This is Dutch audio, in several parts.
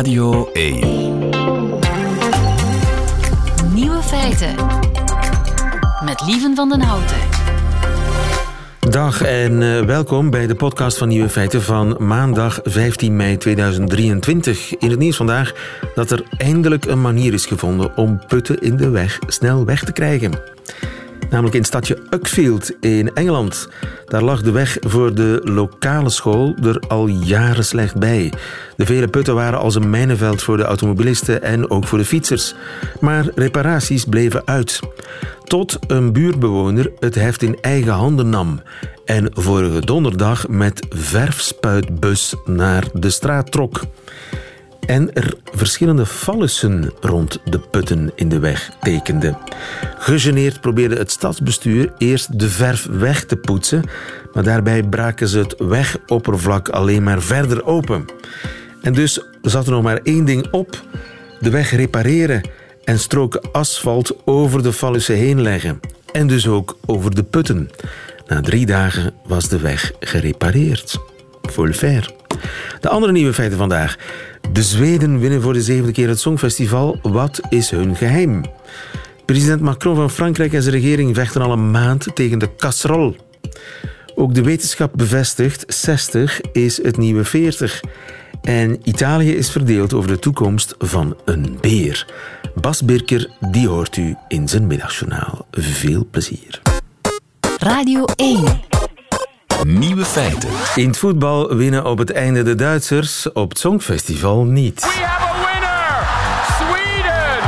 Radio 1. Nieuwe feiten. Met Lieven van den Houten. Dag en uh, welkom bij de podcast van Nieuwe Feiten van maandag 15 mei 2023. In het nieuws vandaag dat er eindelijk een manier is gevonden om putten in de weg snel weg te krijgen namelijk in het stadje Uckfield in Engeland. Daar lag de weg voor de lokale school er al jaren slecht bij. De vele putten waren als een mijnenveld voor de automobilisten en ook voor de fietsers. Maar reparaties bleven uit. Tot een buurtbewoner het heft in eigen handen nam en vorige donderdag met verfspuitbus naar de straat trok en er verschillende fallussen rond de putten in de weg tekende. Gegeneerd probeerde het stadsbestuur eerst de verf weg te poetsen, maar daarbij braken ze het wegoppervlak alleen maar verder open. En dus zat er nog maar één ding op: de weg repareren en stroken asfalt over de fallussen heen leggen. En dus ook over de putten. Na drie dagen was de weg gerepareerd. Fair. De andere nieuwe feiten vandaag. De Zweden winnen voor de zevende keer het Songfestival. Wat is hun geheim? President Macron van Frankrijk en zijn regering vechten al een maand tegen de casserole. Ook de wetenschap bevestigt 60 is het nieuwe 40. En Italië is verdeeld over de toekomst van een beer. Bas Birker, die hoort u in zijn middagjournaal. Veel plezier. Radio 1. Nieuwe feiten. In het voetbal winnen op het einde de Duitsers, op het Songfestival niet. We have a winner! Sweden!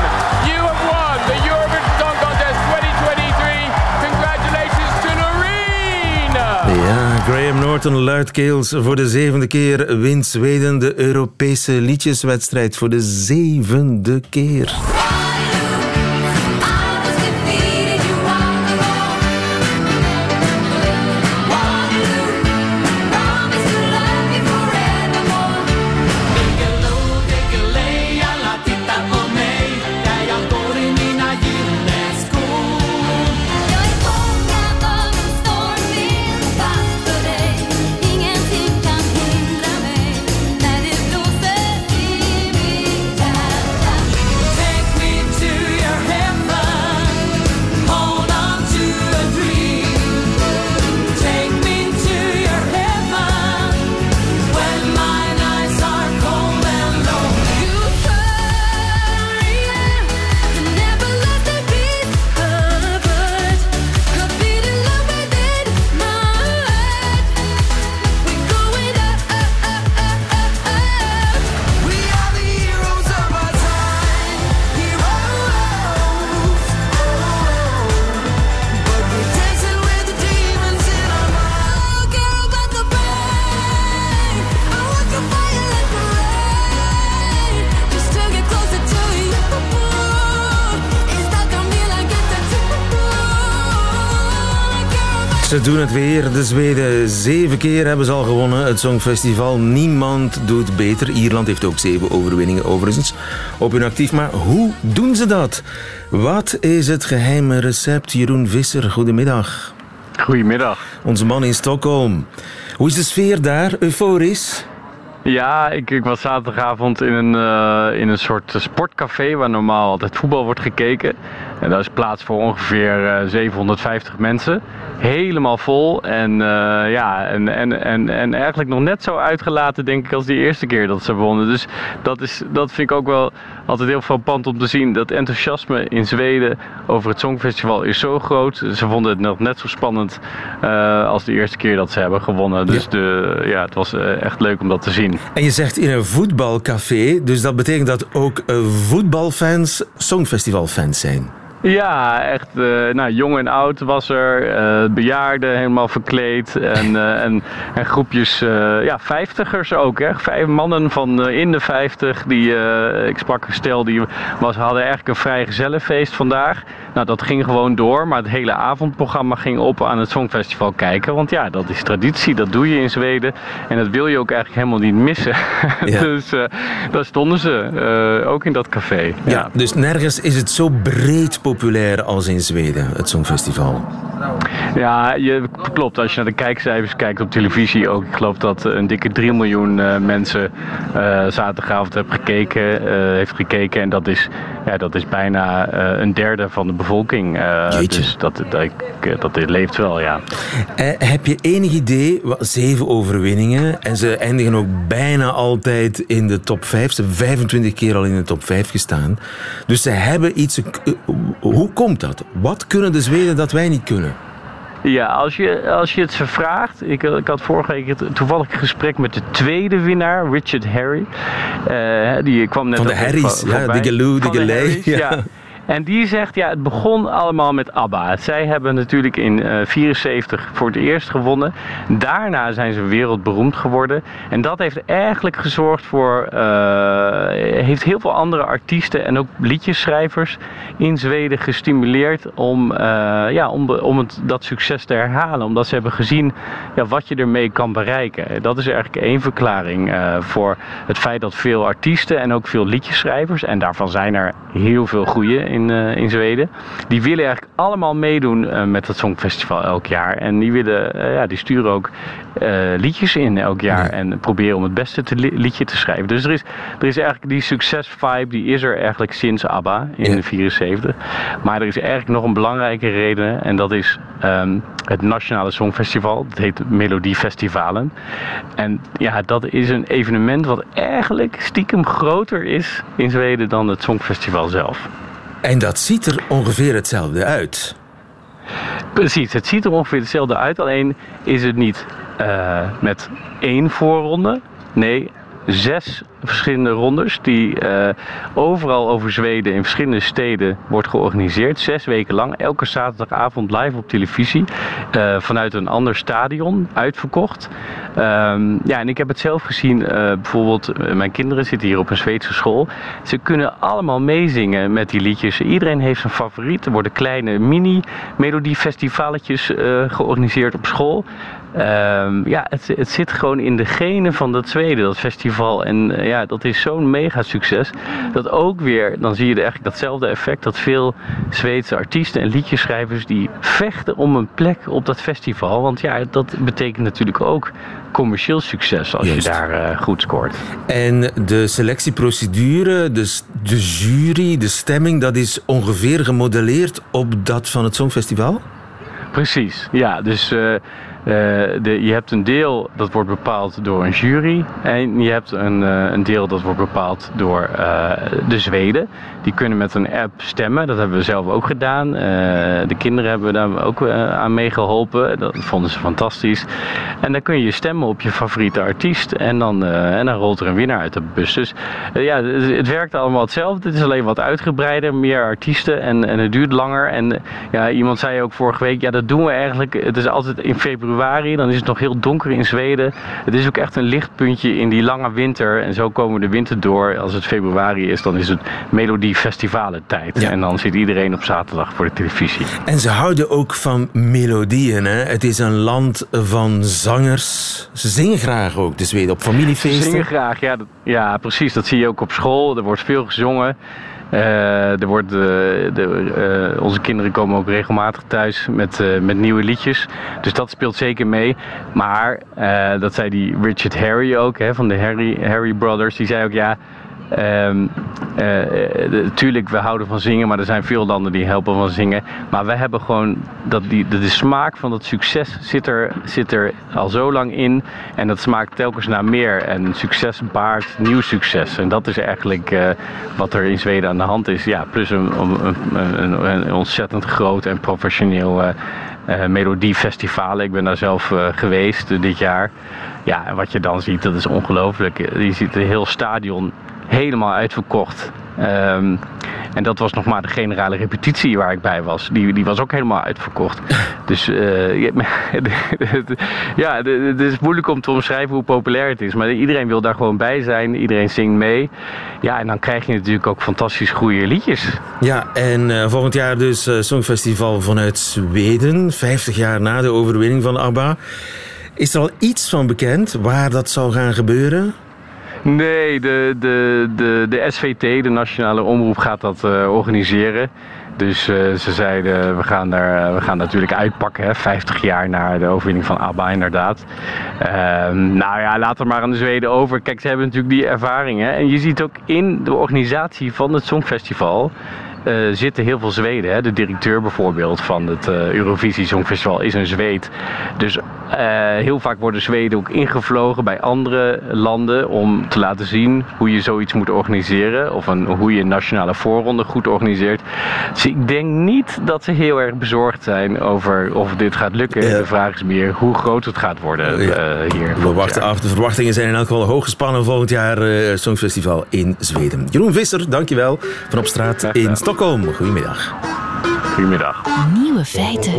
You have won the Eurovision Song Contest 2023. Congratulations to Noreen! Ja, Graham Norton luidkeels voor de zevende keer wint Zweden de Europese liedjeswedstrijd voor de zevende keer. Het weer, de Zweden. Zeven keer hebben ze al gewonnen, het Songfestival. Niemand doet beter. Ierland heeft ook zeven overwinningen overigens op hun actief. Maar hoe doen ze dat? Wat is het geheime recept? Jeroen Visser, goedemiddag. Goedemiddag. Onze man in Stockholm. Hoe is de sfeer daar? Euforisch? Ja, ik, ik was zaterdagavond in een, eh, in een soort sportcafé waar normaal altijd voetbal wordt gekeken. En daar is plaats voor ongeveer eh, 750 mensen. Helemaal vol en, eh, ja, en, en, en, en eigenlijk nog net zo uitgelaten denk ik als die eerste keer dat ze wonnen. Dus dat, is, dat vind ik ook wel altijd heel frappant om te zien. Dat enthousiasme in Zweden over het Songfestival is zo groot. Ze vonden het nog net zo spannend eh, als de eerste keer dat ze hebben gewonnen. Dus Ja. De, ja, het was eh, echt leuk om dat te zien. En je zegt in een voetbalcafé, dus dat betekent dat ook eh, voetbalfans Songfestivalfans zijn. Ja, echt. eh, nou, jong en oud was er. eh bejaarden helemaal verkleed. En, eh, en, en groepjes, ja, vijftigers ook. Hè. Vijf mannen van in de vijftig. Die, ik sprak een stel, die was, hadden eigenlijk een vrij gezellenfeest vandaag. Nou, dat ging gewoon door. Maar het hele avondprogramma ging op aan het Songfestival kijken. Want ja, dat is traditie. Dat doe je in Zweden. En dat wil je ook eigenlijk helemaal niet missen. Ja. dus daar stonden ze. ook in dat café. Ja. dus nergens is het zo breed populair als in Zweden, het Songfestival. Ja, je, klopt. Als je naar de kijkcijfers kijkt op televisie ook. Ik geloof dat een dikke 3 miljoen eh, mensen eh, zaterdagavond hebben gekeken, eh, heeft gekeken. En dat is, ja, dat is bijna een derde van de bevolking. Dus dat, dat, ik- dat dit leeft wel, ja. Heb je enig idee, wat- zeven overwinningen en ze eindigen ook bijna altijd in de top 5. Ze hebben 25 keer al in de top 5 gestaan. Dus ze hebben iets. Hoe komt dat? Wat kunnen de Zweden dat wij niet kunnen? Ja, als je, als je het ze vraagt. Ik, ik had vorige week toevallig een gesprek met de tweede winnaar, Richard Harry. Eh, die kwam net Van de Harrys, ja, de Geloo, de ja. ja. En die zegt, ja, het begon allemaal met ABBA. Zij hebben natuurlijk in 1974 voor het eerst gewonnen. Daarna zijn ze wereldberoemd geworden. En dat heeft eigenlijk gezorgd voor... eh, heeft heel veel andere artiesten en ook liedjesschrijvers in Zweden gestimuleerd om, eh, ja, om, om het, dat succes te herhalen. Omdat ze hebben gezien ja, wat je ermee kan bereiken. Dat is eigenlijk één verklaring eh, voor het feit dat veel artiesten en ook veel liedjesschrijvers, en daarvan zijn er heel veel goede in, eh, in Zweden, die willen eigenlijk allemaal meedoen eh, met het Songfestival elk jaar. En die, willen, eh, ja, die sturen ook liedjes in elk jaar en proberen om het beste te li- liedje te schrijven. Dus er is, er is eigenlijk die succesvibe, die is er eigenlijk sinds ABBA in Ja. 74. Maar er is eigenlijk nog een belangrijke reden en dat is ehm, het Nationale Songfestival. Dat heet Melodiefestivalen. En ja, dat is een evenement wat eigenlijk stiekem groter is in Zweden dan het Songfestival zelf. En dat ziet er ongeveer hetzelfde uit. Precies, het ziet er ongeveer hetzelfde uit. Alleen is het niet eh, met één voorronde. Nee, zes verschillende rondes die eh, overal over Zweden in verschillende steden wordt georganiseerd. Zes weken lang, elke zaterdagavond live op televisie. eh, vanuit een ander stadion, uitverkocht. Ehm, ja, en ik heb het zelf gezien. eh, bijvoorbeeld, mijn kinderen zitten hier op een Zweedse school. Ze kunnen allemaal meezingen met die liedjes. Iedereen heeft zijn favoriet. Er worden kleine mini-melodiefestivaletjes georganiseerd op school. Ehm, ja, het, het zit gewoon in de genen van dat Zweden, dat festival. En eh, ja, dat is zo'n mega succes. Dat ook weer, dan zie je eigenlijk datzelfde effect. Dat veel Zweedse artiesten en liedjeschrijvers die vechten om een plek op dat festival. Want ja, dat betekent natuurlijk ook commercieel succes als Juist. je daar eh, goed scoort. En de selectieprocedure, de, de jury, de stemming, dat is ongeveer gemodelleerd op dat van het Songfestival? Precies, ja. Dus eh, eh, de, je hebt een deel dat wordt bepaald door een jury. En je hebt een, eh, een deel dat wordt bepaald door eh, de Zweden. Die kunnen met een app stemmen. Dat hebben we zelf ook gedaan. Eh, de kinderen hebben daar ook eh, aan meegeholpen. Dat vonden ze fantastisch. En dan kun je stemmen op je favoriete artiest. En dan, eh, en dan rolt er een winnaar uit de bus. Dus ja, het, werkt allemaal hetzelfde. Het is alleen wat uitgebreider, meer artiesten en, en het duurt langer. En ja, iemand zei ook vorige week, ja dat doen we eigenlijk. Het is altijd in februari, dan is het nog heel donker in Zweden. Het is ook echt een lichtpuntje in die lange winter. En zo komen de winter door. Als het februari is, dan is het Melodiefestivalen tijd. Ja. En dan zit iedereen op zaterdag voor de televisie. En ze houden ook van melodieën. Hè? Het is een land van zangers. Ze zingen graag ook, de Zweden, op familiefeesten. Zingen graag, ja, dat- ja precies. Dat zie je ook op school. Er wordt veel gezongen. Eh, er wordt, eh, de, eh, onze kinderen komen ook regelmatig thuis met, met nieuwe liedjes. Dus dat speelt zeker mee. Maar dat zei die Richard Harry ook, hè, van de Harry, Harry Brothers. Die zei ook, ja, Eh, tuurlijk, we houden van zingen, maar er zijn veel landen die helpen van zingen. Maar wij hebben gewoon dat die, de, de smaak van dat succes zit er, zit er al zo lang in. En dat smaakt telkens naar meer. En succes baart nieuw succes. En dat is eigenlijk eh, wat er in Zweden aan de hand is. Ja, plus een, een, ontzettend groot en professioneel. eh, melodiefestival. Ik ben daar zelf geweest dit jaar. Ja, en wat je dan ziet, dat is ongelooflijk. Je ziet een heel stadion helemaal uitverkocht. Ehm, en dat was nog maar de generale repetitie waar ik bij was. Die, die was ook helemaal uitverkocht. Dus eh, ja, het is moeilijk om te omschrijven hoe populair het is. Maar iedereen wil daar gewoon bij zijn. Iedereen zingt mee. Ja, en dan krijg je natuurlijk ook fantastisch goede liedjes. Ja, en eh, volgend jaar dus eh, Songfestival vanuit Zweden. 50 jaar na de overwinning van ABBA. Is er al iets van bekend waar dat zal gaan gebeuren? Nee, de, de, de, de SVT, de Nationale Omroep, gaat dat eh, organiseren. Dus eh, ze zeiden, we gaan, er, we gaan natuurlijk uitpakken. Hè, 50 jaar na de overwinning van ABBA inderdaad. Ehm, nou ja, laat er maar aan de Zweden over. Kijk, ze hebben natuurlijk die ervaringen. En je ziet ook in de organisatie van het Songfestival... eh, zitten heel veel Zweden. Hè. De directeur bijvoorbeeld van het eh, Eurovisie Songfestival is een Zweed. Dus eh, heel vaak worden Zweden ook ingevlogen bij andere landen om te laten zien hoe je zoiets moet organiseren. Of een, hoe je een nationale voorronde goed organiseert. Dus ik denk niet dat ze heel erg bezorgd zijn over of dit gaat lukken. Ja. De vraag is meer hoe groot het gaat worden hier. We wachten af. De verwachtingen zijn in elk geval hoog gespannen volgend jaar Songfestival in Zweden. Jeroen Visser, dankjewel. Van op straat in gedaan. Stockholm. Goedemiddag. Goedemiddag. Nieuwe feiten.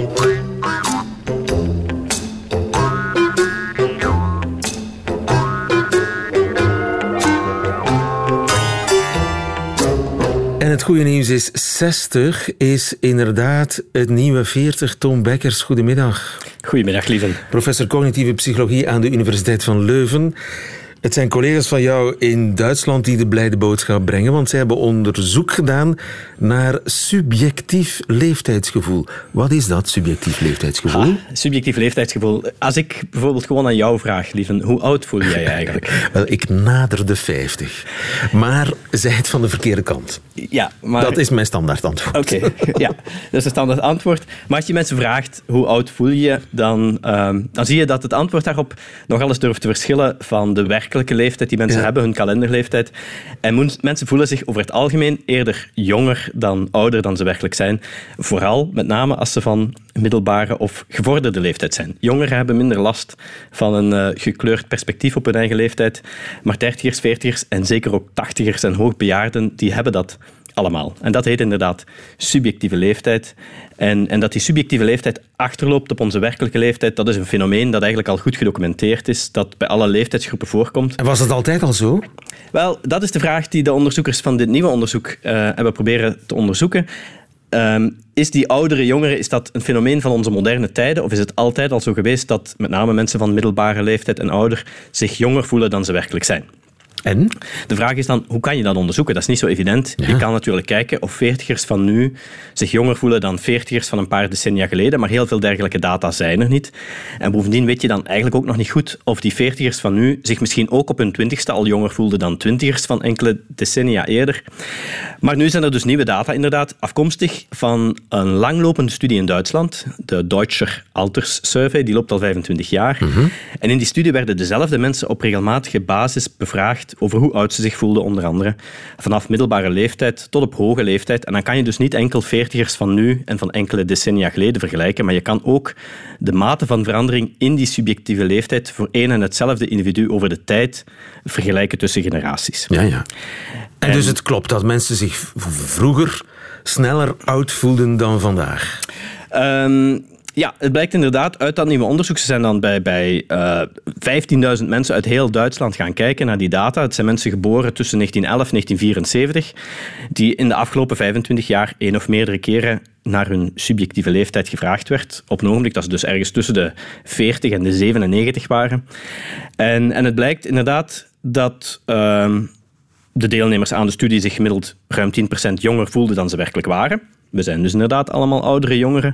En het goede nieuws is, 60 is inderdaad het nieuwe 40. Tom Bekkers, goedemiddag. Goedemiddag, lieve. Professor cognitieve psychologie aan de Universiteit van Leuven. Het zijn collega's van jou in Duitsland die de blijde boodschap brengen, want zij hebben onderzoek gedaan naar subjectief leeftijdsgevoel. Wat is dat, subjectief leeftijdsgevoel? Subjectief leeftijdsgevoel. Als ik bijvoorbeeld gewoon aan jou vraag, lieve, hoe oud voel jij je eigenlijk? Wel, ik nader de 50. Maar zij het van de verkeerde kant. Ja, maar... Dat is mijn standaard antwoord. Oké, ja, dat is een standaard antwoord. Maar als je mensen vraagt hoe oud voel je dan, ehm, dan zie je dat het antwoord daarop nogal eens durft te verschillen van de werkelijke leeftijd die mensen Ja. hebben, hun kalenderleeftijd. En mensen voelen zich over het algemeen eerder jonger dan ouder dan ze werkelijk zijn. Vooral, met name als ze van middelbare of gevorderde leeftijd zijn. Jongeren hebben minder last van een eh, gekleurd perspectief op hun eigen leeftijd. Maar dertigers, veertigers en zeker ook tachtigers en hoogbejaarden, die hebben dat allemaal. En dat heet inderdaad subjectieve leeftijd. En, en dat die subjectieve leeftijd achterloopt op onze werkelijke leeftijd, dat is een fenomeen dat eigenlijk al goed gedocumenteerd is, dat bij alle leeftijdsgroepen voorkomt. En was het altijd al zo? Wel, dat is de vraag die de onderzoekers van dit nieuwe onderzoek eh, hebben proberen te onderzoeken. Ehm, is die oudere jongeren, is dat een fenomeen van onze moderne tijden? Of is het altijd al zo geweest dat met name mensen van middelbare leeftijd en ouder zich jonger voelen dan ze werkelijk zijn? En? De vraag is dan, hoe kan je dat onderzoeken? Dat is niet zo evident. Je kan natuurlijk kijken of veertigers van nu zich jonger voelen dan veertigers van een paar decennia geleden, maar heel veel dergelijke data zijn er niet. En bovendien weet je dan eigenlijk ook nog niet goed of die veertigers van nu zich misschien ook op hun twintigste al jonger voelden dan twintigers van enkele decennia eerder. Maar nu zijn er dus nieuwe data, inderdaad, afkomstig van een langlopende studie in Duitsland, de Deutscher Alterssurvey, die loopt al 25 jaar. En in die studie werden dezelfde mensen op regelmatige basis bevraagd over hoe oud ze zich voelden, onder andere vanaf middelbare leeftijd tot op hoge leeftijd. En dan kan je dus niet enkel veertigers van nu en van enkele decennia geleden vergelijken, maar je kan ook de mate van verandering in die subjectieve leeftijd voor één en hetzelfde individu over de tijd vergelijken tussen generaties. Ja, ja. En, dus het klopt dat mensen zich vroeger sneller oud voelden dan vandaag. Ehm, ja, het blijkt inderdaad uit dat nieuwe onderzoek. Ze zijn dan bij, bij eh 15.000 mensen uit heel Duitsland gaan kijken naar die data. Het zijn mensen geboren tussen 1911 en 1974, die in de afgelopen 25 jaar één of meerdere keren naar hun subjectieve leeftijd gevraagd werd. Op een ogenblik dat ze dus ergens tussen de 40 en de 97 waren. En, en het blijkt inderdaad dat... ehm, de deelnemers aan de studie zich gemiddeld ruim 10% jonger voelden dan ze werkelijk waren. We zijn dus inderdaad allemaal oudere jongeren.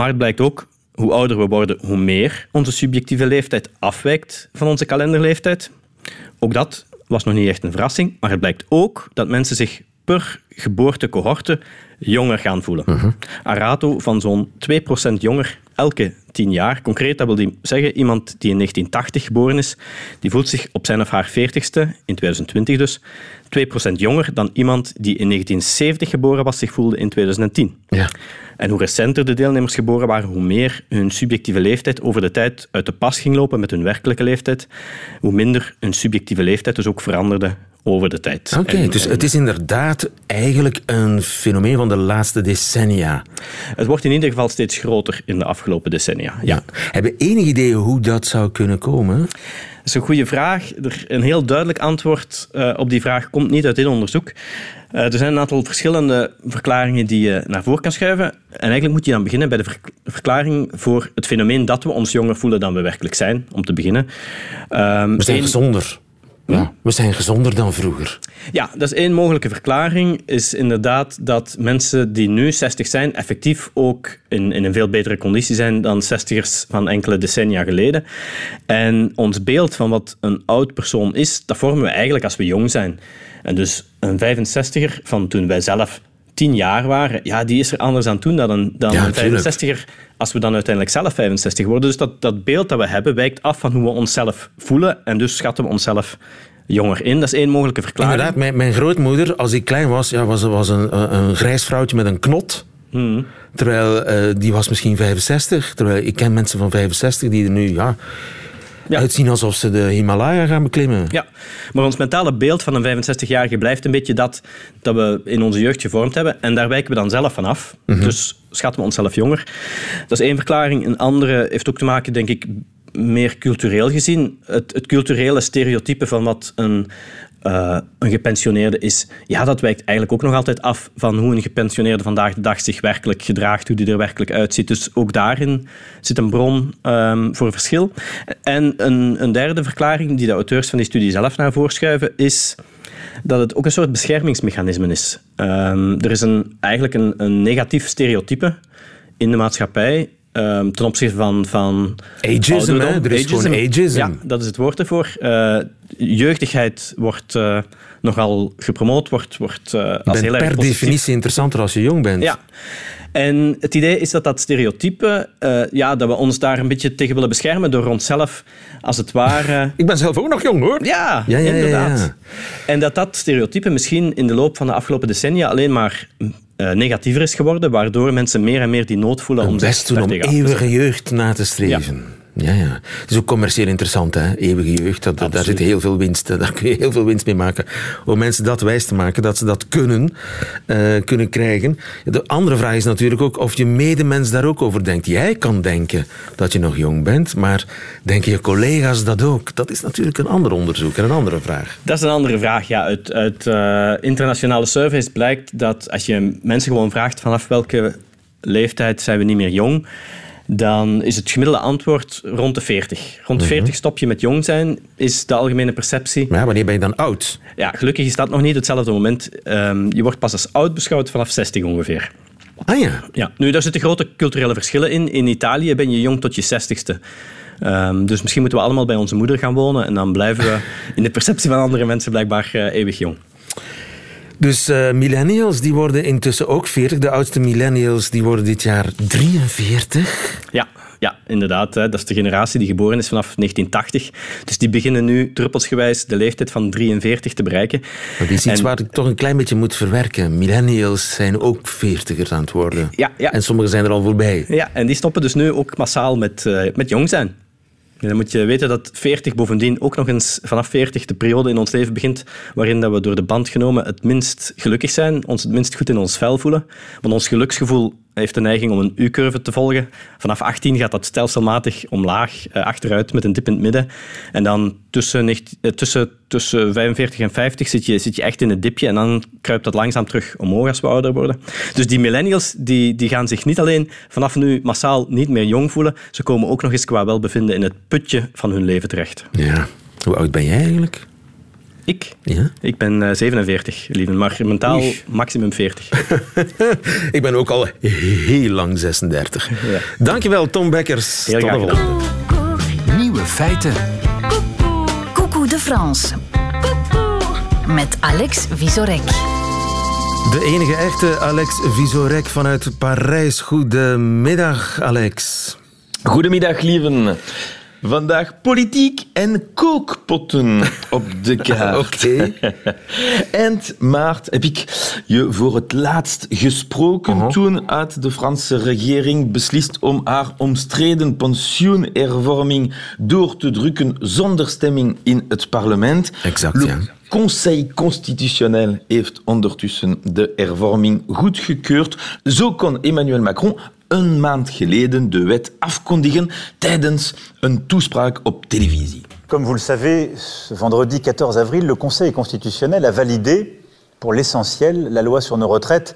Maar het blijkt ook, hoe ouder we worden, hoe meer onze subjectieve leeftijd afwijkt van onze kalenderleeftijd. Ook dat was nog niet echt een verrassing, maar het blijkt ook dat mensen zich per geboortecohorte jonger gaan voelen. Een rato van zo'n 2% jonger elke 10 jaar. Concreet, dat wil zeggen, iemand die in 1980 geboren is, die voelt zich op zijn of haar 40ste, in 2020 dus, 2% jonger dan iemand die in 1970 geboren was, zich voelde in 2010. Ja. En hoe recenter de deelnemers geboren waren, hoe meer hun subjectieve leeftijd over de tijd uit de pas ging lopen met hun werkelijke leeftijd, hoe minder hun subjectieve leeftijd dus ook veranderde over de tijd. Oké, dus en het is inderdaad eigenlijk een fenomeen van de laatste decennia. het wordt in ieder geval steeds groter in de afgelopen decennia. Ja. Hebben enig idee hoe dat zou kunnen komen? Dat is een goede vraag. Er, een heel duidelijk antwoord eh, op die vraag komt niet uit dit onderzoek. Eh, er zijn een aantal verschillende verklaringen die je naar voren kan schuiven. En eigenlijk moet je dan beginnen bij de verk- verklaring voor het fenomeen dat we ons jonger voelen dan we werkelijk zijn, om te beginnen. Ehm, We zijn gezonder. Ja, we zijn gezonder dan vroeger. Ja, dat is één mogelijke verklaring. Is inderdaad dat mensen die nu 60 zijn, effectief ook in, in een veel betere conditie zijn dan 60ers van enkele decennia geleden. En ons beeld van wat een oud persoon is, dat vormen we eigenlijk als we jong zijn. En dus een 65er van toen wij zelf 10 jaar waren, ja, die is er anders aan toen dan een, dan Ja, een tuurlijk. 65er als we dan uiteindelijk zelf 65 worden. Dus dat, dat beeld dat we hebben wijkt af van hoe we onszelf voelen en dus schatten we onszelf jonger in. Dat is één mogelijke verklaring. Inderdaad, mijn, mijn grootmoeder, als ik klein was, ja, was, was een, een, een grijs vrouwtje met een knot. Hmm. Terwijl eh, die was misschien 65. Terwijl ik ken mensen van 65 die er nu ja, Ja. uitzien alsof ze de Himalaya gaan beklimmen. Ja, maar ons mentale beeld van een 65-jarige blijft een beetje dat dat we in onze jeugd gevormd hebben. En daar wijken we dan zelf van af. Dus schatten we onszelf jonger. Dat is één verklaring. Een andere heeft ook te maken, denk ik, meer cultureel gezien. Het, het culturele stereotype van wat een, eh, een gepensioneerde is, ja, dat wijkt eigenlijk ook nog altijd af van hoe een gepensioneerde vandaag de dag zich werkelijk gedraagt, hoe die er werkelijk uitziet. Dus ook daarin zit een bron ehm, voor verschil. En een, een derde verklaring die de auteurs van die studie zelf naar voren schuiven, is dat het ook een soort beschermingsmechanisme is. Ehm, er is een, eigenlijk een, een negatief stereotype in de maatschappij ehm, ten opzichte van, van Ageism, hè? Er is gewoon ageism. Ja, dat is het woord ervoor. Eh, jeugdigheid wordt eh, nogal gepromoot, wordt, wordt eh, als bent heel erg per positief. definitie interessanter als je jong bent. Ja. En het idee is dat dat stereotype, eh, ja, dat we ons daar een beetje tegen willen beschermen door onszelf, als het ware... Ik ben zelf ook nog jong, hoor. Ja, Ja, ja, ja, inderdaad. ja. En dat dat stereotype misschien in de loop van de afgelopen decennia alleen maar negatiever is geworden, waardoor mensen meer en meer die nood voelen om Om zich te zetten. eeuwige jeugd na te streven. Ja. Ja, Het is ook commercieel interessant, hè? eeuwige jeugd. Dat, daar zit heel veel winst. Daar kun je heel veel winst mee maken. Om mensen dat wijs te maken, dat ze dat kunnen, eh, kunnen krijgen. De andere vraag is natuurlijk ook of je medemens daar ook over denkt. Jij kan denken dat je nog jong bent, maar denken je collega's dat ook? Dat is natuurlijk een ander onderzoek en een andere vraag. Dat is een andere vraag. Ja, uit uit eh, internationale surveys blijkt dat als je mensen gewoon vraagt vanaf welke leeftijd zijn we niet meer jong, dan is het gemiddelde antwoord rond de 40. Rond de 40 stop je met jong zijn, is de algemene perceptie. Maar ja, wanneer ben je dan oud? Ja, gelukkig is dat nog niet hetzelfde moment. Ehm, je wordt pas als oud beschouwd vanaf 60 ongeveer. Ah ja, Ja, nu, daar zitten grote culturele verschillen in. In Italië ben je jong tot je 60ste. Ehm, dus misschien moeten we allemaal bij onze moeder gaan wonen en dan blijven we in de perceptie van andere mensen blijkbaar eh, eeuwig jong. Dus eh, millennials die worden intussen ook 40. De oudste millennials die worden dit jaar 43. Ja, ja inderdaad. Hè. Dat is de generatie die geboren is vanaf 1980. Dus die beginnen nu druppelsgewijs de leeftijd van 43 te bereiken. Dat is iets En- waar ik toch een klein beetje moet verwerken. Millennials zijn ook veertigers aan het worden. Ja, ja. En sommigen zijn er al voorbij. Ja, en die stoppen dus nu ook massaal met, eh, met jong zijn. En dan moet je weten dat 40 bovendien ook nog eens vanaf 40 de periode in ons leven begint waarin dat we door de band genomen het minst gelukkig zijn, ons het minst goed in ons vel voelen. Want ons geluksgevoel heeft de neiging om een U-curve te volgen. Vanaf 18 gaat dat stelselmatig omlaag, eh, achteruit met een dip in het midden. En dan tussen, eh, tussen, tussen 45 en 50 zit je, zit je echt in het dipje en dan kruipt dat langzaam terug omhoog als we ouder worden. Dus die millennials die, die gaan zich niet alleen vanaf nu massaal niet meer jong voelen, ze komen ook nog eens qua welbevinden in het putje van hun leven terecht. Ja. Hoe oud ben jij eigenlijk? Ik? Ja. Ik ben eh, 47, lieve, maar mentaal Oei. maximum 40. ik ben ook al heel lang 36. Ja. Dankjewel, Tom Bekkers. Heel Tot de volgende. Nieuwe feiten. Coucou de France. Met Alex Visorek. De enige echte Alex Visorek vanuit Parijs. Goedemiddag, Alex. Goedemiddag, lieven. Vandaag politiek en kookpotten op de kaart. Oké. Eind maart heb ik je voor het laatst gesproken toen uit de Franse regering beslist om haar omstreden pensioenhervorming door te drukken zonder stemming in het parlement. Exact, Le ja. Conseil constitutionnel heeft ondertussen de hervorming goedgekeurd. Zo kon Emmanuel Macron een maand geleden de wet afkondigen tijdens een toespraak op televisie. Comme vous le savez, ce vendredi 14 avril, le Conseil constitutionnel a validé, pour l'essentiel, la loi sur nos retraites,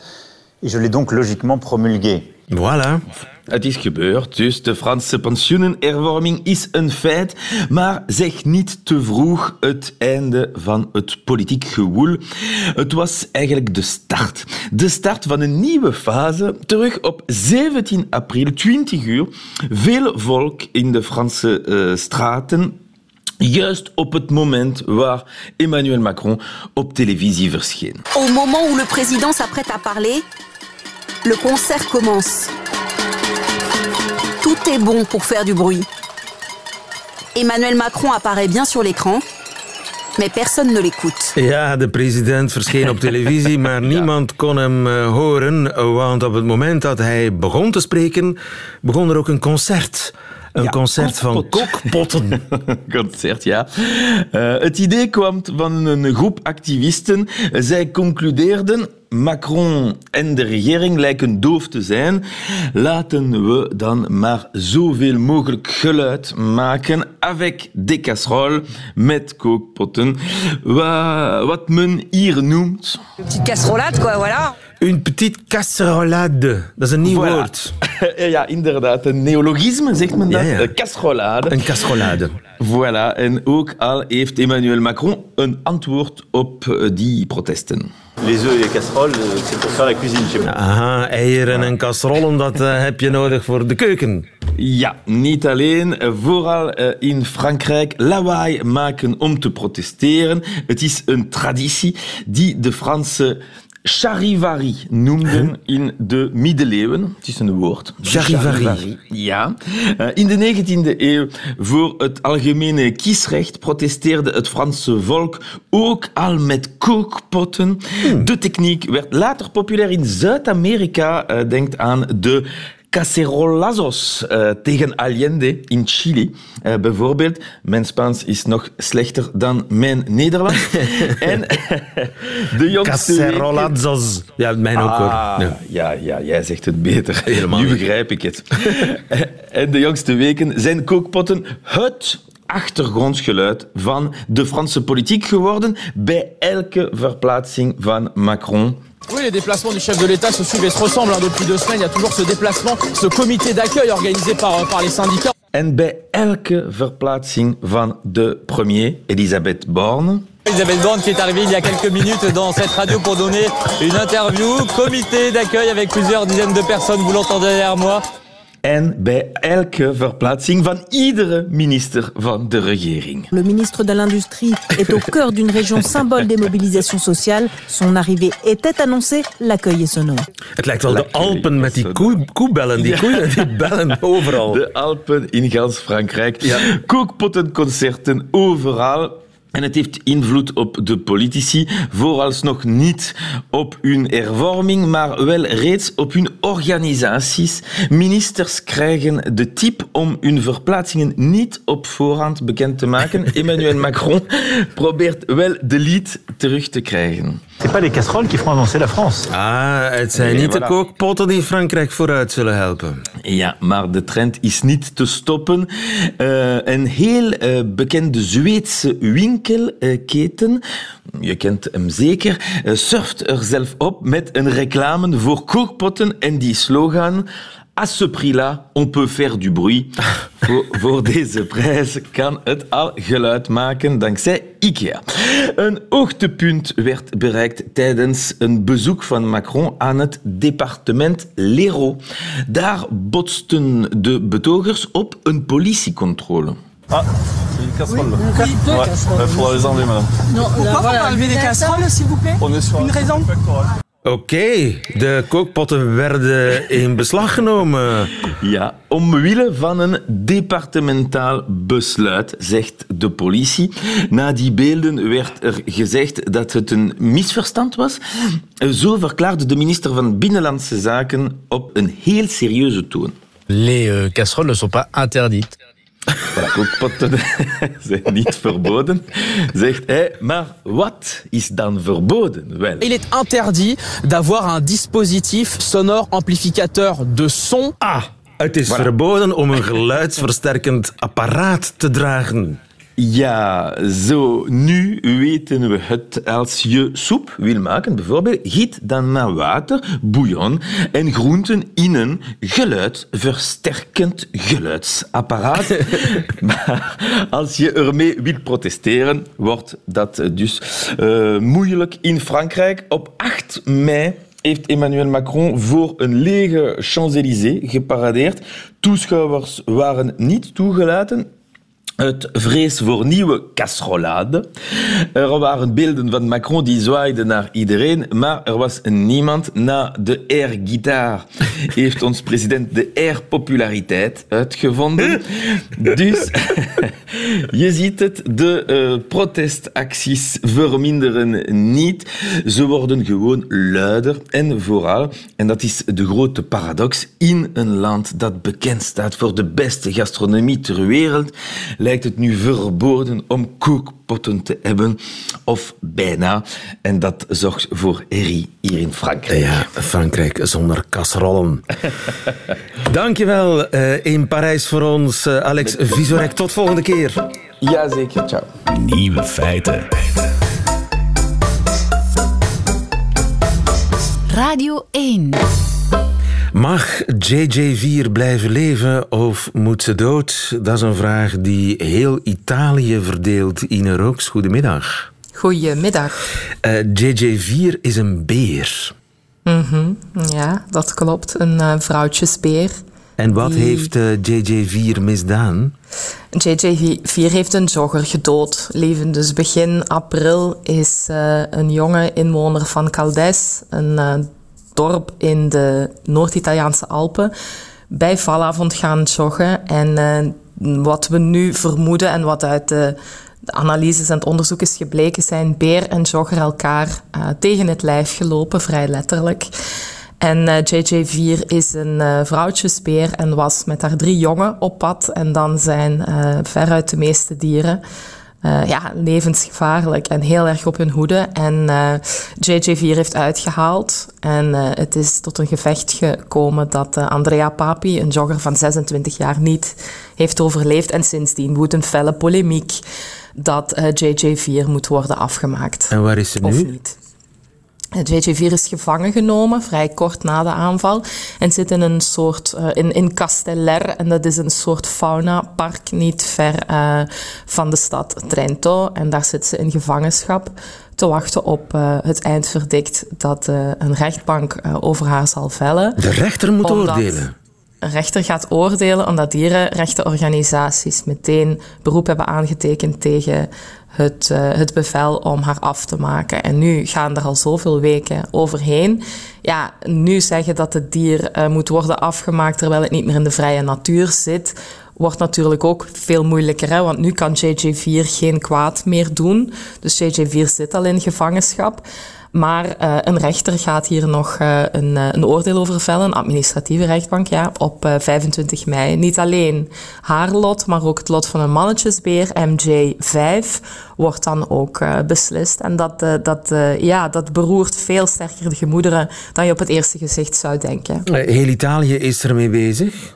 et je l'ai donc logiquement promulguée. Voilà. Het is gebeurd. Dus de Franse pensioenenervorming is een feit. Maar zeg niet te vroeg het einde van het politiek gewoel. Het was eigenlijk de start. De start van een nieuwe fase. Terug op 17 april, 20 uur. Veel volk in de Franse eh, straten. Juist op het moment waar Emmanuel Macron op televisie verscheen. Au moment où le président s'apprête à parler, le concert commence. Tout est bon pour faire du bruit. Emmanuel Macron apparaît bien sur l'écran, mais personne ne l'écoute. Ja, de president verscheen op televisie, maar niemand kon hem eh, horen. Want op het moment dat hij begon te spreken, begon er ook een concert. Een Ja, concert van kookpot. kookpotten. concert, ja. Eh, het idee kwam van een groep activisten. Zij concludeerden. Macron en de regering lijken doof te zijn. Laten we dan maar zoveel mogelijk geluid maken avec des casseroles, met kookpotten. Wa- Wat men hier noemt... Petite casserolade, quoi, voilà. Une petite casserolade. Dat is een nieuw Voilà. woord. Ja, inderdaad. Een neologisme, zegt men dat. Ja, ja. Een casserolade. Een casserolade. Voilà, en ook al heeft Emmanuel Macron een antwoord op eh, die protesten. Les œufs et les casseroles, euh, c'est pour faire la cuisine chez moi. Aha, eieren en casserollen, dat eh, heb je nodig voor de keuken. Ja, niet alleen. Vooral eh, in Frankrijk lawaai maken om te protesteren. Het is een traditie die de Franse charivari noemden in de middeleeuwen. Het is een woord. Charivari. Ja. Eh, In de 19e eeuw voor het algemene kiesrecht protesteerde het Franse volk ook al met kookpotten. De techniek werd later populair in Zuid-Amerika. Eh, Denkt aan de cacerolazos eh, tegen Allende in Chili. Eh, bijvoorbeeld, mijn Spaans is nog slechter dan mijn Nederlands. en de jongste weken- Casserolazos. Ja, mijn ook hoor. Ah, Ja. ja, ja, jij zegt het beter. Helemaal nu begrijp ik het. en de jongste weken zijn kookpotten het achtergrondgeluid van de Franse politiek geworden bij elke verplaatsing van Macron. Oui, les déplacements du chef de l'État se suivent et se ressemblent. hein. Depuis deux semaines, il y a toujours ce déplacement, ce comité d'accueil organisé par, euh, par les syndicats. En bij elke verplaatsing van de premier, Elisabeth Borne. Elisabeth Borne qui est arrivée il y a quelques minutes dans cette radio pour donner une interview. Comité d'accueil avec plusieurs dizaines de personnes, vous l'entendez derrière moi. En bij elke verplaatsing van iedere minister van de regering. Le ministre de l'Industrie est au cœur d'une région symbole des mobilisations sociales. Son arrivée était annoncée, l'accueil est sonore. Het lijkt wel de. Alpen met die koe, koebellen. Die Ja. koeien die bellen overal. De Alpen in gans Frankrijk. Ja. Kookpottenconcerten overal. En het heeft invloed op de politici, vooralsnog niet op hun hervorming, maar wel reeds op hun organisaties. Ministers krijgen de tip om hun verplaatsingen niet op voorhand bekend te maken. Emmanuel Macron probeert wel de lead terug te krijgen. C'est pas les casseroles qui feront avancer la France. Ah, het zijn Nee, niet de kookpotten die Frankrijk vooruit zullen helpen. Ja, maar de trend is niet te stoppen. Eh, een heel eh, bekende Zweedse winkelketen, je kent hem zeker, eh, surft er zelf op met een reclame voor kookpotten en die slogan... À ce prix-là, on peut faire du bruit. voor, voor deze prijs kan het al geluid maken dankzij IKEA. Een hoogtepunt werd bereikt tijdens een bezoek van Macron aan het departement l'Hérault. Daar botsten de betogers op een politiecontrole. Ah, c'est une casserole là. Ouais, il faudra les enlever, madame. Pourquoi faut pas enlever des casseroles, s'il vous plaît On est sur Une raison Oké, de kookpotten werden in beslag genomen. Ja, omwille van een departementaal besluit, zegt de politie. Na die beelden werd er gezegd dat het een misverstand was. Zo verklaarde de minister van Binnenlandse Zaken op een heel serieuze toon. Les euh, casseroles ne sont pas interdites. Voilà, kookpotten zijn niet verboden, zegt hij. Maar wat is dan verboden? Wel, Il est interdit d'avoir un dispositif sonore amplificateur de son. Ah, het is verboden om een geluidsversterkend apparaat te dragen. Ja, zo, nu weten we het. Als je soep wil maken, bijvoorbeeld, giet dan maar water, bouillon en groenten in een geluidversterkend geluidsapparaat. maar als je ermee wil protesteren, wordt dat dus eh, moeilijk in Frankrijk. Op 8 mei heeft Emmanuel Macron voor een lege Champs-Élysées geparadeerd. Toeschouwers waren niet toegelaten uit vrees voor nieuwe casserolade. Er waren beelden van Macron die zwaaide naar iedereen, maar er was niemand. Na de air-gitaar heeft ons president de air-populariteit uitgevonden. Dus je ziet het, de eh, protestacties verminderen niet. Ze worden gewoon luider en vooral, en dat is de grote paradox, in een land dat bekend staat voor de beste gastronomie ter wereld, lijkt het nu verboden om kookpotten te hebben, of bijna. En dat zorgt voor herrie hier in Frankrijk. Ja, Frankrijk zonder kasserollen. Dankjewel eh, in Parijs voor ons, eh, Alex Visorek. Tot volgende keer. Jazeker, ciao. Nieuwe feiten. Radio 1. Mag JJ4 blijven leven of moet ze dood? Dat is een vraag die heel Italië verdeelt. Ine Rooks, goedemiddag. Goedemiddag. Eh JJ4 is een beer. Mhm, Ja, dat klopt. Een eh, vrouwtjesbeer. En wat Die- heeft eh, JJ4 misdaan? JJ4 heeft een jogger gedood. Leven dus begin april is een jonge inwoner van Caldes, een dorp in de Noord-Italiaanse Alpen, bij valavond gaan joggen. En eh, wat we nu vermoeden en wat uit de, analyses en het onderzoek is gebleken, zijn beer en jogger elkaar eh, tegen het lijf gelopen, vrij letterlijk. En eh, JJ4 is een vrouwtjesbeer en was met haar drie jongen op pad. En dan zijn veruit de meeste dieren eh, ja, levensgevaarlijk en heel erg op hun hoede. En eh, JJ4 heeft uitgehaald. En eh, het is tot een gevecht gekomen dat Andrea Papi, een jogger van 26 jaar, niet heeft overleefd. En sindsdien woedt een felle polemiek dat eh, JJ4 moet worden afgemaakt. En waar is ze nu? Of niet. Het JJ4 is gevangen genomen, vrij kort na de aanval. En zit in een soort, eh, in, in Casteller. En dat is een soort faunapark niet ver eh, van de stad Trento. En daar zit ze in gevangenschap te wachten op eh, het eindverdict dat een rechtbank over haar zal vellen. De rechter moet Omdat- oordelen. een rechter gaat oordelen omdat dierenrechtenorganisaties meteen beroep hebben aangetekend tegen het, eh, het bevel om haar af te maken. En nu gaan er al zoveel weken overheen. Ja, nu zeggen dat het dier eh, moet worden afgemaakt terwijl het niet meer in de vrije natuur zit, wordt natuurlijk ook veel moeilijker. Hè? Want nu kan JJ4 geen kwaad meer doen. Dus JJ4 zit al in gevangenschap. Maar eh, een rechter gaat hier nog eh, een, eh, een oordeel over vellen, een administratieve rechtbank, ja, op eh, 25 mei. Niet alleen haar lot, maar ook het lot van een mannetjesbeer, MJ5, wordt dan ook beslist. En dat, dat, ja, dat beroert veel sterker de gemoederen dan je op het eerste gezicht zou denken. Heel Italië is ermee bezig.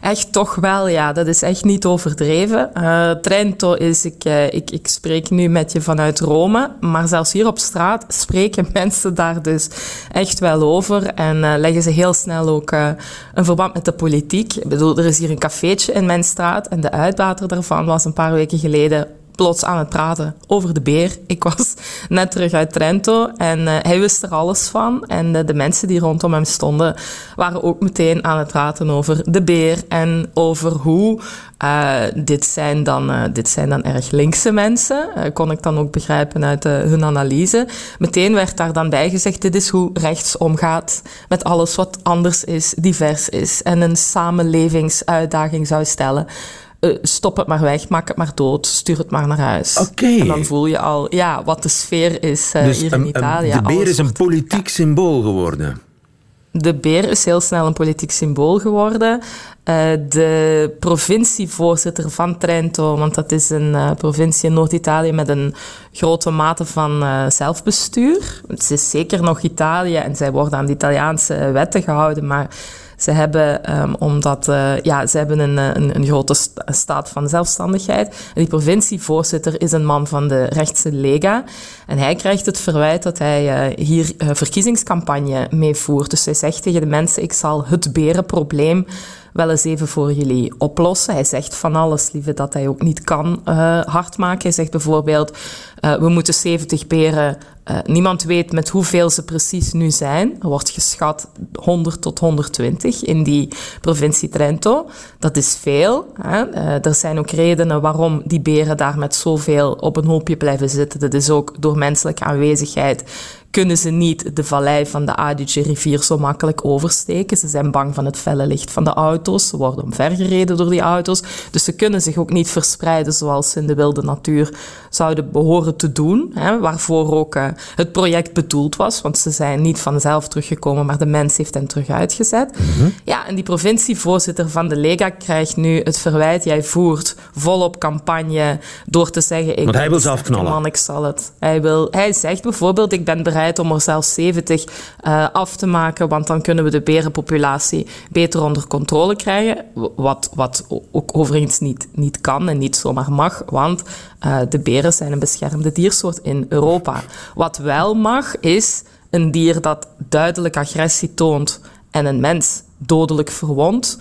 Echt toch wel, ja. Dat is echt niet overdreven. Eh, Trento is, ik, eh, ik, ik spreek nu met je vanuit Rome, maar zelfs hier op straat spreken mensen daar dus echt wel over en eh, leggen ze heel snel ook een verband met de politiek. Ik bedoel, er is hier een cafeetje in mijn straat en de uitbater daarvan was een paar weken geleden plots aan het praten over de beer. Ik was net terug uit Trento en eh, hij wist er alles van. En eh, de mensen die rondom hem stonden waren ook meteen aan het praten over de beer en over hoe. eh, dit, zijn dan, dit zijn dan erg linkse mensen, kon ik dan ook begrijpen uit hun analyse. Meteen werd daar dan bij gezegd, dit is hoe rechts omgaat met alles wat anders is, divers is en een samenlevingsuitdaging zou stellen. Eh, stop het maar weg, maak het maar dood, stuur het maar naar huis. Oké. En dan voel je al ja, wat de sfeer is eh, dus hier in een- Italië. de beer is een politiek symbool geworden. de beer is heel snel een politiek symbool geworden. Eh, de provincievoorzitter van Trento, want dat is een provincie in Noord-Italië met een grote mate van zelfbestuur. Het is zeker nog Italië en zij worden aan de Italiaanse wetten gehouden, maar Ze hebben, ehm, omdat, eh, ja, ze hebben een, eh, een, een grote sta- staat van zelfstandigheid. En die provincievoorzitter is een man van de rechtse Lega. En hij krijgt het verwijt dat hij eh, hier eh, verkiezingscampagne mee voert. Dus hij zegt tegen de mensen, ik zal het berenprobleem wel eens even voor jullie oplossen. Hij zegt van alles, lieve, dat hij ook niet kan eh, hard maken. Hij zegt bijvoorbeeld, eh, we moeten 70 beren... eh, niemand weet met hoeveel ze precies nu zijn. Er wordt geschat 100 tot 120 in die provincie Trento. Dat is veel. Hè? Er zijn ook redenen waarom die beren daar met zoveel op een hoopje blijven zitten. Dat is ook door menselijke aanwezigheid kunnen ze niet de vallei van de Adige-rivier zo makkelijk oversteken. Ze zijn bang van het felle licht van de auto's. Ze worden omvergereden door die auto's. Dus ze kunnen zich ook niet verspreiden zoals ze in de wilde natuur zouden behoren te doen. Hè, waarvoor ook eh, het project bedoeld was. Want ze zijn niet vanzelf teruggekomen, maar de mens heeft hen terug uitgezet. Ja, en die provincievoorzitter van de Lega krijgt nu het verwijt. Jij voert volop campagne door te zeggen... Ik Want hij wil zelf knallen. Man, ik zal het. Hij, wil, hij zegt bijvoorbeeld, ik ben bereid om er zelfs 70 eh, af te maken, want dan kunnen we de berenpopulatie beter onder controle krijgen. Wat, wat ook overigens niet, niet kan en niet zomaar mag, want eh, de beren zijn een beschermde diersoort in Europa. Wat wel mag, is een dier dat duidelijk agressie toont en een mens dodelijk verwondt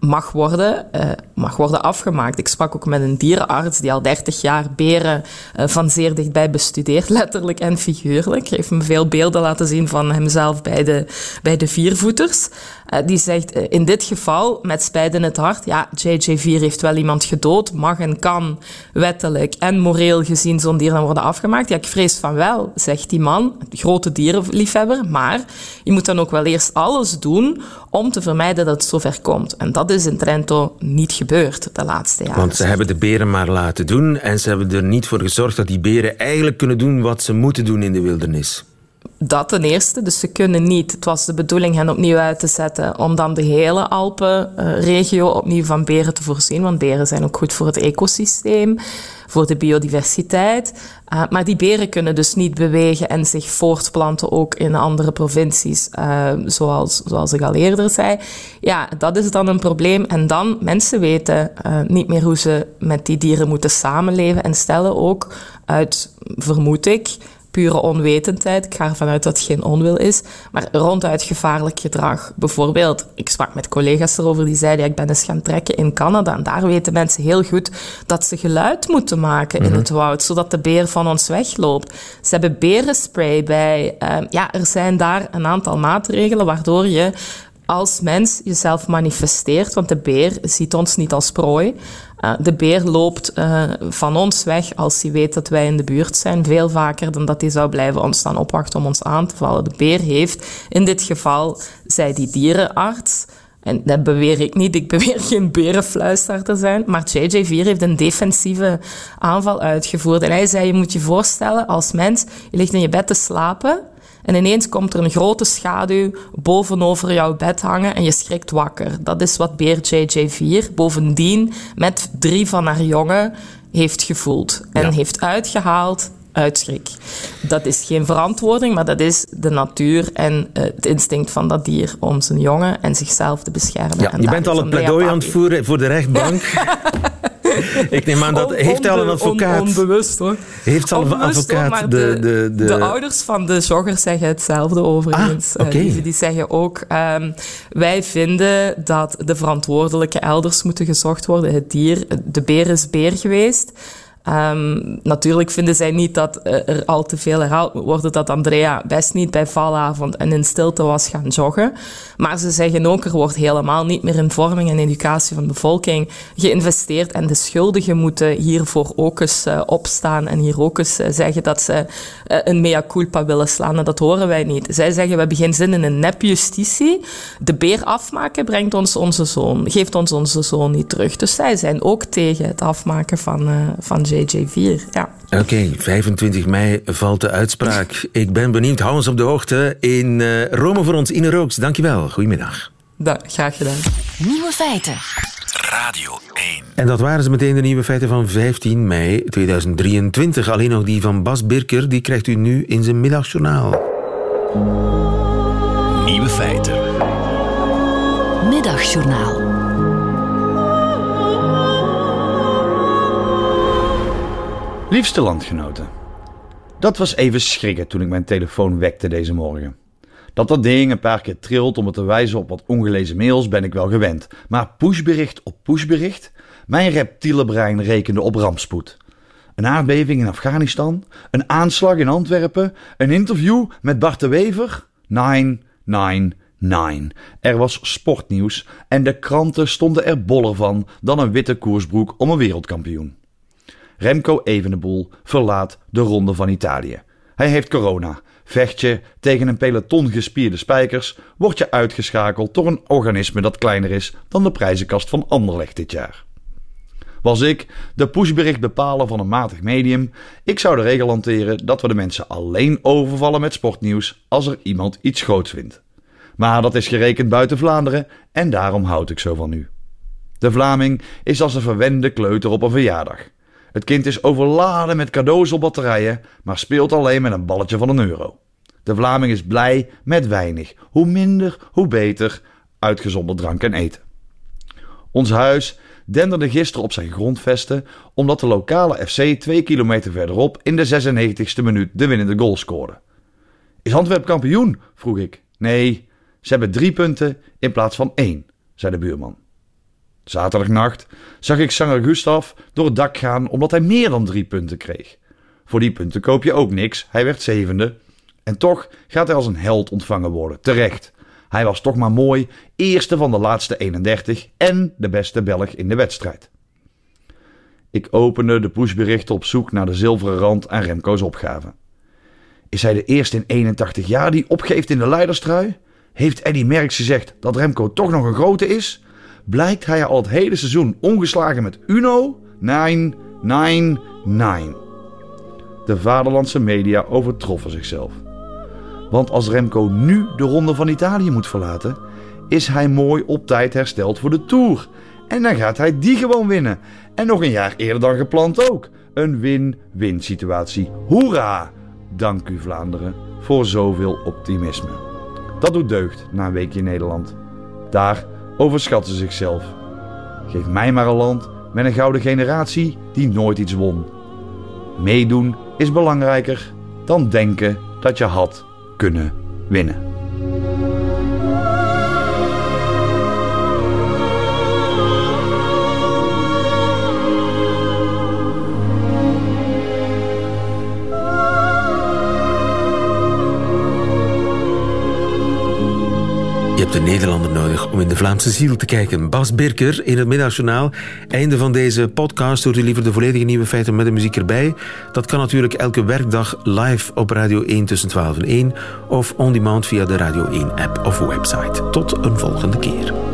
mag worden, eh, mag worden afgemaakt. Ik sprak ook met een dierenarts die al 30 jaar beren eh, van zeer dichtbij bestudeert, letterlijk en figuurlijk. Hij heeft me veel beelden laten zien van hemzelf bij de, bij de viervoeters. Eh, die zegt, in dit geval, met spijt in het hart, ja, JJ4 heeft wel iemand gedood, mag en kan wettelijk en moreel gezien zo'n dier dan worden afgemaakt. Ja, ik vrees van wel, zegt die man, grote dierenliefhebber, maar je moet dan ook wel eerst alles doen om te vermijden dat het zover komt. En dat is in Trento niet gebeurd de laatste jaren. Want ze hebben de beren maar laten doen en ze hebben er niet voor gezorgd dat die beren eigenlijk kunnen doen wat ze moeten doen in de wildernis. Dat ten eerste. Dus ze kunnen niet. Het was de bedoeling hen opnieuw uit te zetten om dan de hele Alpenregio opnieuw van beren te voorzien. Want beren zijn ook goed voor het ecosysteem, voor de biodiversiteit. Uh, maar die beren kunnen dus niet bewegen en zich voortplanten ook in andere provincies, uh, zoals, zoals ik al eerder zei. Ja, dat is dan een probleem. En dan, mensen weten uh, niet meer hoe ze met die dieren moeten samenleven en stellen ook uit, vermoed ik, pure onwetendheid. Ik ga ervan uit dat het geen onwil is. Maar ronduit gevaarlijk gedrag. Bijvoorbeeld, ik sprak met collega's erover die zeiden... Ja, ik ben eens gaan trekken in Canada. En daar weten mensen heel goed dat ze geluid moeten maken in het woud. Zodat de beer van ons wegloopt. Ze hebben berenspray bij. Uh, ja, er zijn daar een aantal maatregelen waardoor je als mens jezelf manifesteert, want de beer ziet ons niet als prooi. Uh, de beer loopt uh, van ons weg als hij weet dat wij in de buurt zijn, veel vaker dan dat hij zou blijven ons staan opwachten om ons aan te vallen. De beer heeft, in dit geval, zei die dierenarts, en dat beweer ik niet, ik beweer geen berenfluister te zijn, maar JJ4 heeft een defensieve aanval uitgevoerd. En hij zei, je moet je voorstellen, als mens, je ligt in je bed te slapen, en ineens komt er een grote schaduw bovenover jouw bed hangen en je schrikt wakker. Dat is wat beer JJ4 bovendien met drie van haar jongen heeft gevoeld. En ja. heeft uitgehaald uit schrik. Dat is geen verantwoording, maar dat is de natuur en uh, het instinct van dat dier om zijn jongen en zichzelf te beschermen. Ja, en je bent al een pleidooi aan het voeren voor de rechtbank. Ik neem aan dat... On, heeft al een advocaat? On, onbewust hoor. Heeft al een advocaat hoor, de, de, de, de, ouders van de joggers zeggen hetzelfde overigens. Ah, okay. uh, die, die, zeggen ook... Um, wij vinden dat de verantwoordelijke elders moeten gezocht worden. Het dier, de beer is beer geweest. Um, natuurlijk vinden zij niet dat er al te veel herhaald moet worden dat Andrea best niet bij valavond en in stilte was gaan joggen. Maar ze zeggen ook, er wordt helemaal niet meer in vorming en educatie van de bevolking geïnvesteerd en de schuldigen moeten hiervoor ook eens uh, opstaan en hier ook eens uh, zeggen dat ze een mea culpa willen slaan. En dat horen wij niet. Zij zeggen, we hebben geen zin in een nepjustitie. De beer afmaken brengt ons onze zoon, geeft ons onze zoon niet terug. Dus zij zijn ook tegen het afmaken van, van JJ4. Ja. Oké, okay, 25 mei valt de uitspraak. Ik ben benieuwd. Hou ons op de hoogte. In uh, Rome voor ons, Ine Rooks. Dankjewel. Goedemiddag. Da, graag gedaan. Nieuwe feiten. Radio 1. En dat waren ze meteen de nieuwe feiten van 15 mei 2023. Alleen nog die van Bas Birker, die krijgt u nu in zijn middagjournaal. Nieuwe feiten. Middagjournaal. Liefste landgenoten. Dat was even schrikken toen ik mijn telefoon wekte deze morgen. Dat dat ding een paar keer trilt om het te wijzen op wat ongelezen mails ben ik wel gewend. Maar pushbericht op pushbericht? Mijn reptiele brein rekende op rampspoed. Een aardbeving in Afghanistan, een aanslag in Antwerpen, een interview met Bart de Wever. 999. Er was sportnieuws en de kranten stonden er boller van dan een witte koersbroek om een wereldkampioen. Remco Evenepoel verlaat de Ronde van Italië. Hij heeft corona. Vecht je tegen een peloton gespierde spijkers, word je uitgeschakeld door een organisme dat kleiner is dan de prijzenkast van Anderlecht dit jaar. Was ik de pushbericht bepalen van een matig medium, ik zou de regel hanteren dat we de mensen alleen overvallen met sportnieuws als er iemand iets groots vindt. Maar dat is gerekend buiten Vlaanderen en daarom houd ik zo van u. De Vlaming is als een verwende kleuter op een verjaardag. Het kind is overladen met cadeaus op batterijen, maar speelt alleen met een balletje van een euro. De Vlaming is blij met weinig. Hoe minder, hoe beter, uitgezonderd drank en eten. Ons huis denderde gisteren op zijn grondvesten omdat de lokale FC twee kilometer verderop in de 96e minuut de winnende goal scoorde. Is Antwerp kampioen? vroeg ik. Nee, ze hebben drie punten in plaats van één, zei de buurman. Zaterdagnacht zag ik zanger Gustav door het dak gaan omdat hij meer dan drie punten kreeg. Voor die punten koop je ook niks, hij werd zevende. En toch gaat hij als een held ontvangen worden, terecht. Hij was toch maar mooi, eerste van de laatste 31 en de beste Belg in de wedstrijd. Ik opende de pushberichten op zoek naar de zilveren rand aan Remco's opgave. Is hij de eerste in 81 jaar die opgeeft in de leiderstrui? Heeft Eddy Merckx gezegd dat Remco toch nog een grote is? Blijkt hij al het hele seizoen ongeslagen met Uno? 999. De vaderlandse media overtroffen zichzelf. Want als Remco nu de Ronde van Italië moet verlaten, is hij mooi op tijd hersteld voor de Tour. En dan gaat hij die gewoon winnen. En nog een jaar eerder dan gepland ook. Een win-win situatie. Hoera! Dank u Vlaanderen voor zoveel optimisme. Dat doet deugd na een weekje in Nederland. Daar overschatten ze zichzelf. Geef mij maar een land met een gouden generatie die nooit iets won. Meedoen is belangrijker dan denken dat je had kunnen winnen. Je hebt een Nederlander om in de Vlaamse ziel te kijken. Bas Birker in het Middagjournaal. Einde van deze podcast. Hoort u liever de volledige nieuwe feiten met de muziek erbij? Dat kan natuurlijk elke werkdag live op Radio 1 tussen 12 en 1 of on demand via de Radio 1 app of website. Tot een volgende keer.